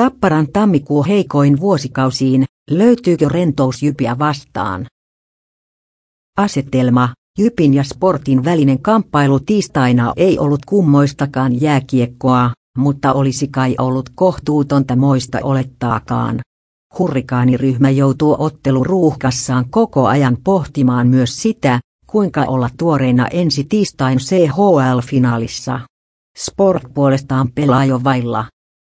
Tapparan tammikuu heikoin vuosikausiin, löytyykö rentous Jypiä vastaan? Asetelma, Jypin ja Sportin välinen kamppailu tiistaina ei ollut kummoistakaan jääkiekkoa, mutta olisi kai ollut kohtuutonta moista olettaakaan. Hurrikaaniryhmä joutuu otteluruuhkassaan koko ajan pohtimaan myös sitä, kuinka olla tuoreena ensi tiistain CHL-finaalissa. Sport puolestaan pelaa jo vailla